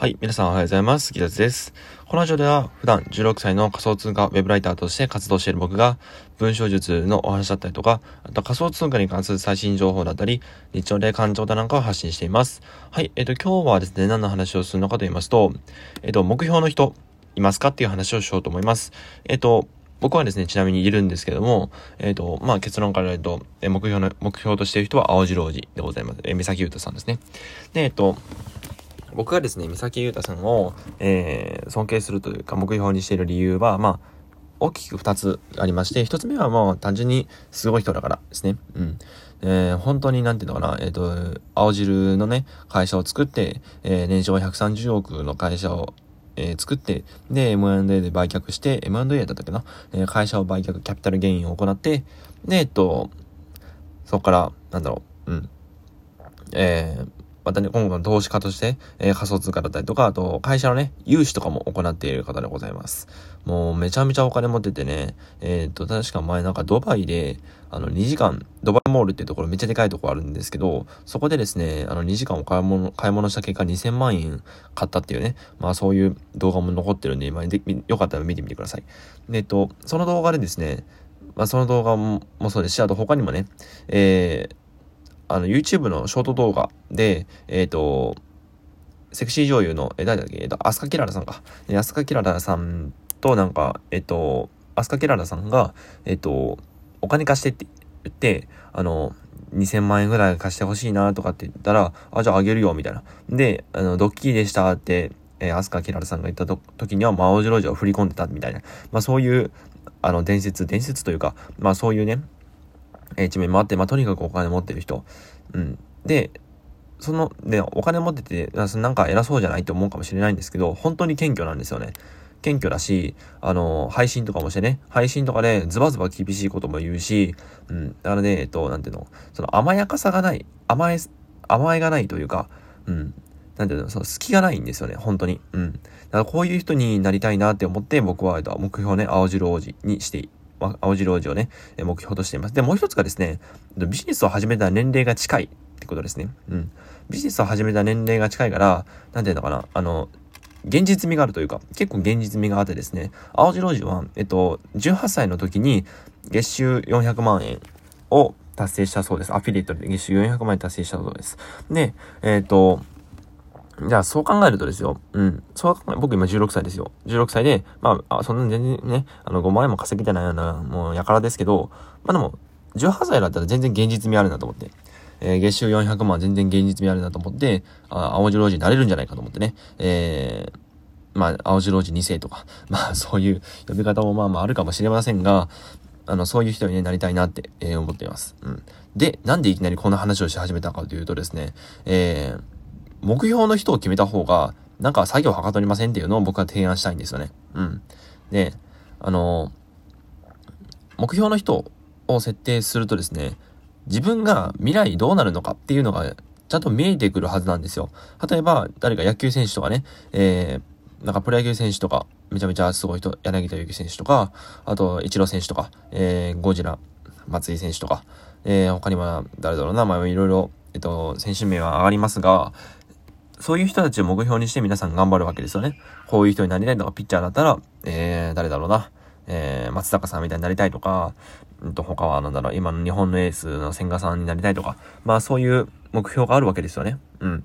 はい。皆さんおはようございます。ギタズです。このラジオでは普段16歳の仮想通貨ウェブライターとして活動している僕が文章術のお話だったりとか、あと仮想通貨に関する最新情報だったり、日常で感情だなんかを発信しています。はい。えっ、と、今日はですね、何の話をするのかと言いますと、えっ、と、目標の人いますかっていう話をしようと思います。えっ、と、僕はですね、ちなみにいるんですけども、えっ、ー、と、まあ、結論から言うと、え目標の、目標としている人は青白王子でございます。えー、三崎優太さんですね。で、えっ、と、僕がですね、三崎優太さんを、えー、尊敬するというか、目標にしている理由は、まあ、大きく2つありまして、1つ目はもう単純にすごい人だからですね。うん。えー、本当になんていうのかな、えっ、ー、と、青汁のね、会社を作って、えー、年商130億の会社を、えー、作って、で、M&A で売却して、M&A だったっけな、えー、会社を売却、キャピタルゲインを行って、で、えっと、そこから、なんだろう、うん。えー、またね、今後の投資家として、えー、仮想通貨だったりとか、あと、会社のね、融資とかも行っている方でございます。もう、めちゃめちゃお金持っててね、えー、っと、確か前なんかドバイで、あの、2時間、ドバイモールっていうところめっちゃでかいところあるんですけど、そこでですね、あの、2時間お買い物、買い物した結果2000万円買ったっていうね、まあそういう動画も残ってるんで、まあ、でよかったら見てみてください。えっと、その動画でですね、まあその動画もそうですし、あと他にもね、えー、あの、YouTube のショート動画で、えっ、ー、と、セクシー女優の、え、誰だっけ？えっ、ー、と、アスカキララさんか。アスカキララさんと、なんか、えっ、ー、と、アスカキララさんが、えっ、と、お金貸してって言って、あの、2000万円ぐらい貸してほしいなとかって言ったら、あ、じゃああげるよ、みたいな。で、あの、ドッキリでしたって、えー、アスカキララさんが言った時には、まあ、青白ジを振り込んでたみたいな。まあ、そういう、あの、伝説、伝説というか、まあ、そういうね、え一面もあって、まあ、とにかくお金持ってる人。うん。で、その、ね、お金持ってて、なんか偉そうじゃないって思うかもしれないんですけど、本当に謙虚なんですよね。謙虚だし、あの、配信とかもしてね、配信とかでズバズバ厳しいことも言うし、うん。だからね、えっと、なんていうの、その甘やかさがない、甘え、甘えがないというか、うん。なんていうの、その隙がないんですよね、本当に。うん。だからこういう人になりたいなって思って、僕は、えっと目標ね、青白王子にして青白王子をね、目標としています。で、もう一つがですね、ビジネスを始めた年齢が近いってことですね。うん。ビジネスを始めた年齢が近いから、なんていうのかな、あの、現実味があるというか、結構現実味があってですね、青白王子は、えっと、18歳の時に月収400万円を達成したそうです。アフィリエイトで月収400万円達成したそうです。で、えっ、と、じゃあ、そう考えるとですよ。うん。そう考え、僕今16歳ですよ。16歳で、まあ、そんな全然ね、あの、5万円も稼ぎてないような、もう、やからですけど、まあでも、18歳だったら全然現実味あるなと思って。えー、月収400万全然現実味あるなと思って、あ青白王子になれるんじゃないかと思ってね。えー、まあ、青白王子2世とか、まあ、そういう呼び方もまあまああるかもしれませんが、あの、そういう人に、なりたいなって、えー、思っています。うん。で、なんでいきなりこんな話をし始めたかというとですね、えー、目標の人を決めた方が、なんか作業はかどりませんっていうのを僕は提案したいんですよね。うん。で、あの、目標の人を設定するとですね、自分が未来どうなるのかっていうのがちゃんと見えてくるはずなんですよ。例えば、誰か野球選手とかね、えー、なんかプロ野球選手とか、めちゃめちゃすごい人、柳田悠岐選手とか、あと、イチロー選手とか、えー、ゴジラ、松井選手とか、えー、他にも誰だろうな、まあいろいろ、えっと、選手名は上がりますが、そういう人たちを目標にして皆さん頑張るわけですよね。こういう人になりたいとか、ピッチャーだったら、えー、誰だろうな。えー、松坂さんみたいになりたいとか、うんと、他はなんだろう、今の日本のエースの千賀さんになりたいとか、まあそういう目標があるわけですよね。うん。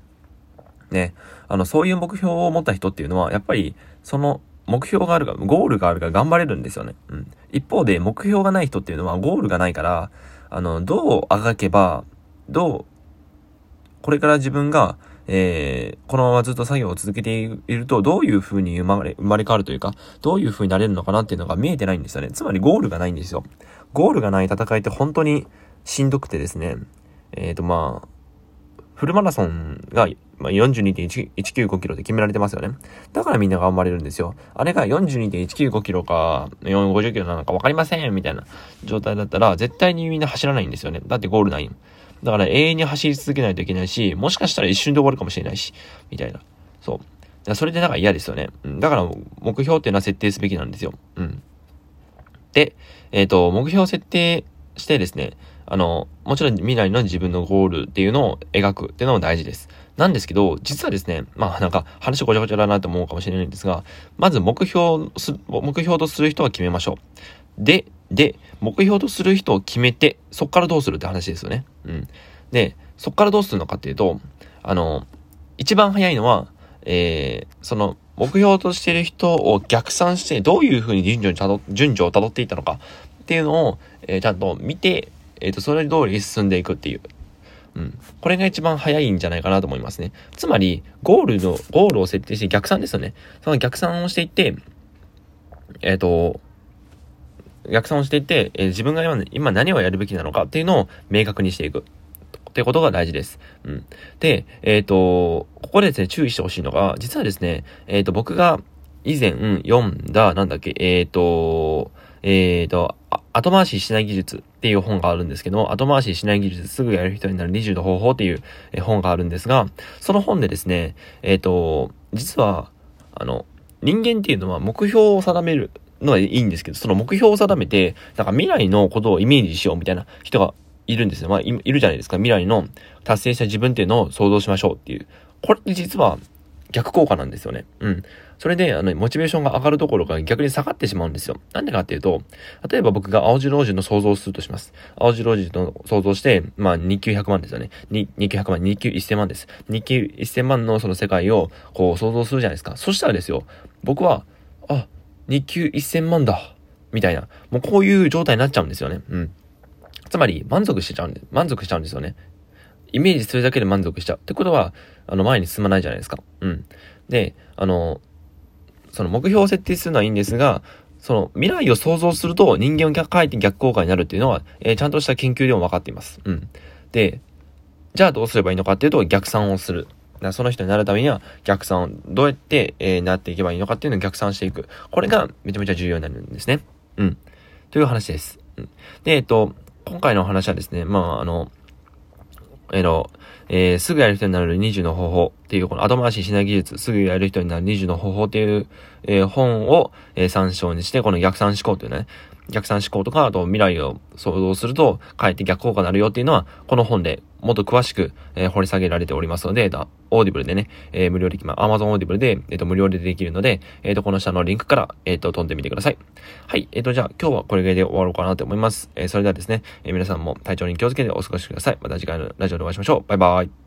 ね、あの、そういう目標を持った人っていうのは、やっぱり、その、目標があるか、ゴールがあるから頑張れるんですよね。うん。一方で、目標がない人っていうのは、ゴールがないから、あの、どうあがけば、どう、これから自分が、えー、このままずっと作業を続けていると、どういう風に生まれ、生まれ変わるというか、どういう風になれるのかなっていうのが見えてないんですよね。つまりゴールがないんですよ。ゴールがない戦いって本当にしんどくてですね、えっ、ー、とまあ、フルマラソンが、ま、42.195キロで決められてますよね。だからみんな頑張れるんですよ。あれが42.195キロか、450キロなのか分かりませんみたいな状態だったら、絶対にみんな走らないんですよね。だってゴールない。だから永遠に走り続けないといけないし、もしかしたら一瞬で終わるかもしれないし、みたいな。そう。それでなんか嫌ですよね。うん。だから目標っていうのは設定すべきなんですよ。うん。で、えっ、ー、と、目標を設定してですね、あの、もちろん未来の自分のゴールっていうのを描くっていうのも大事です。なんですけど、実はですね、まあなんか話ごちゃごちゃだなと思うかもしれないんですが、まず目標す、目標とする人は決めましょう。で、で、目標とする人を決めて、そっからどうするって話ですよね。うん。で、そっからどうするのかっていうと、あの、一番早いのは、えー、その、目標としている人を逆算して、どういうふうに順序にたど、順序を辿っていったのかっていうのを、えー、ちゃんと見て、えっ、ー、と、それ通りに進んでいくっていう。うん。これが一番早いんじゃないかなと思いますね。つまり、ゴールの、ゴールを設定して逆算ですよね。その逆算をしていって、えっ、ー、と、逆算をしていって、えー、自分が今今何をやるべきなのかっていうのを明確にしていく。ってことが大事です。うん。で、えっ、ー、と、ここでですね、注意してほしいのが、実はですね、えっ、ー、と、僕が以前読んだ、なんだっけ、えっ、ー、と、えっ、と、後回ししない技術っていう本があるんですけど、後回ししない技術すぐやる人になる20の方法っていう本があるんですが、その本でですね、えっ、と、実は、あの、人間っていうのは目標を定めるのはいいんですけど、その目標を定めて、なんか未来のことをイメージしようみたいな人がいるんですよ。まあ、いるじゃないですか。未来の達成した自分っていうのを想像しましょうっていう。これって実は逆効果なんですよね。うん。それで、あの、モチベーションが上がるところが逆に下がってしまうんですよ。なんでかっていうと、例えば僕が青白王子の想像をするとします。青白王子の想像して、まあ、日給100万ですよね。日給100万、日給1000万です。日給1000万のその世界を、こう、想像するじゃないですか。そしたらですよ、僕は、あ、日給1000万だ。みたいな。もうこういう状態になっちゃうんですよね。うん。つまり、満足しちゃうんで、満足しちゃうんですよね。イメージするだけで満足しちゃう。ってことは、あの、前に進まないじゃないですか。うん。で、あの、その目標を設定するのはいいんですが、その未来を想像すると人間を逆回転逆効果になるっていうのは、えー、ちゃんとした研究でも分かっています。うん。で、じゃあどうすればいいのかっていうと逆算をする。だその人になるためには逆算を、どうやって、えー、なっていけばいいのかっていうのを逆算していく。これがめちゃめちゃ重要になるんですね。うん。という話です。うん、で、えっと、今回の話はですね、まあ、あの、えの、えー、すぐやる人になる20の方法っていう、この後回ししない技術、すぐやる人になる20の方法っていう、えー、本を、えー、参照にして、この逆算思考というね、逆算思考とか、あと未来を想像すると、かえって逆効果になるよっていうのは、この本でもっと詳しく、えー、掘り下げられておりますので、 Audibleでね、えー、無料できま、Amazon Audibleで、えっ、ー、と、無料でできるので、えっ、と、この下のリンクから、えっ、と、飛んでみてください。はい。えっ、と、じゃあ、今日はこれぐらいで終わろうかなと思います。えそれではですね、え皆さんも体調に気をつけてお過ごしください。また次回のラジオでお会いしましょう。バイバイ。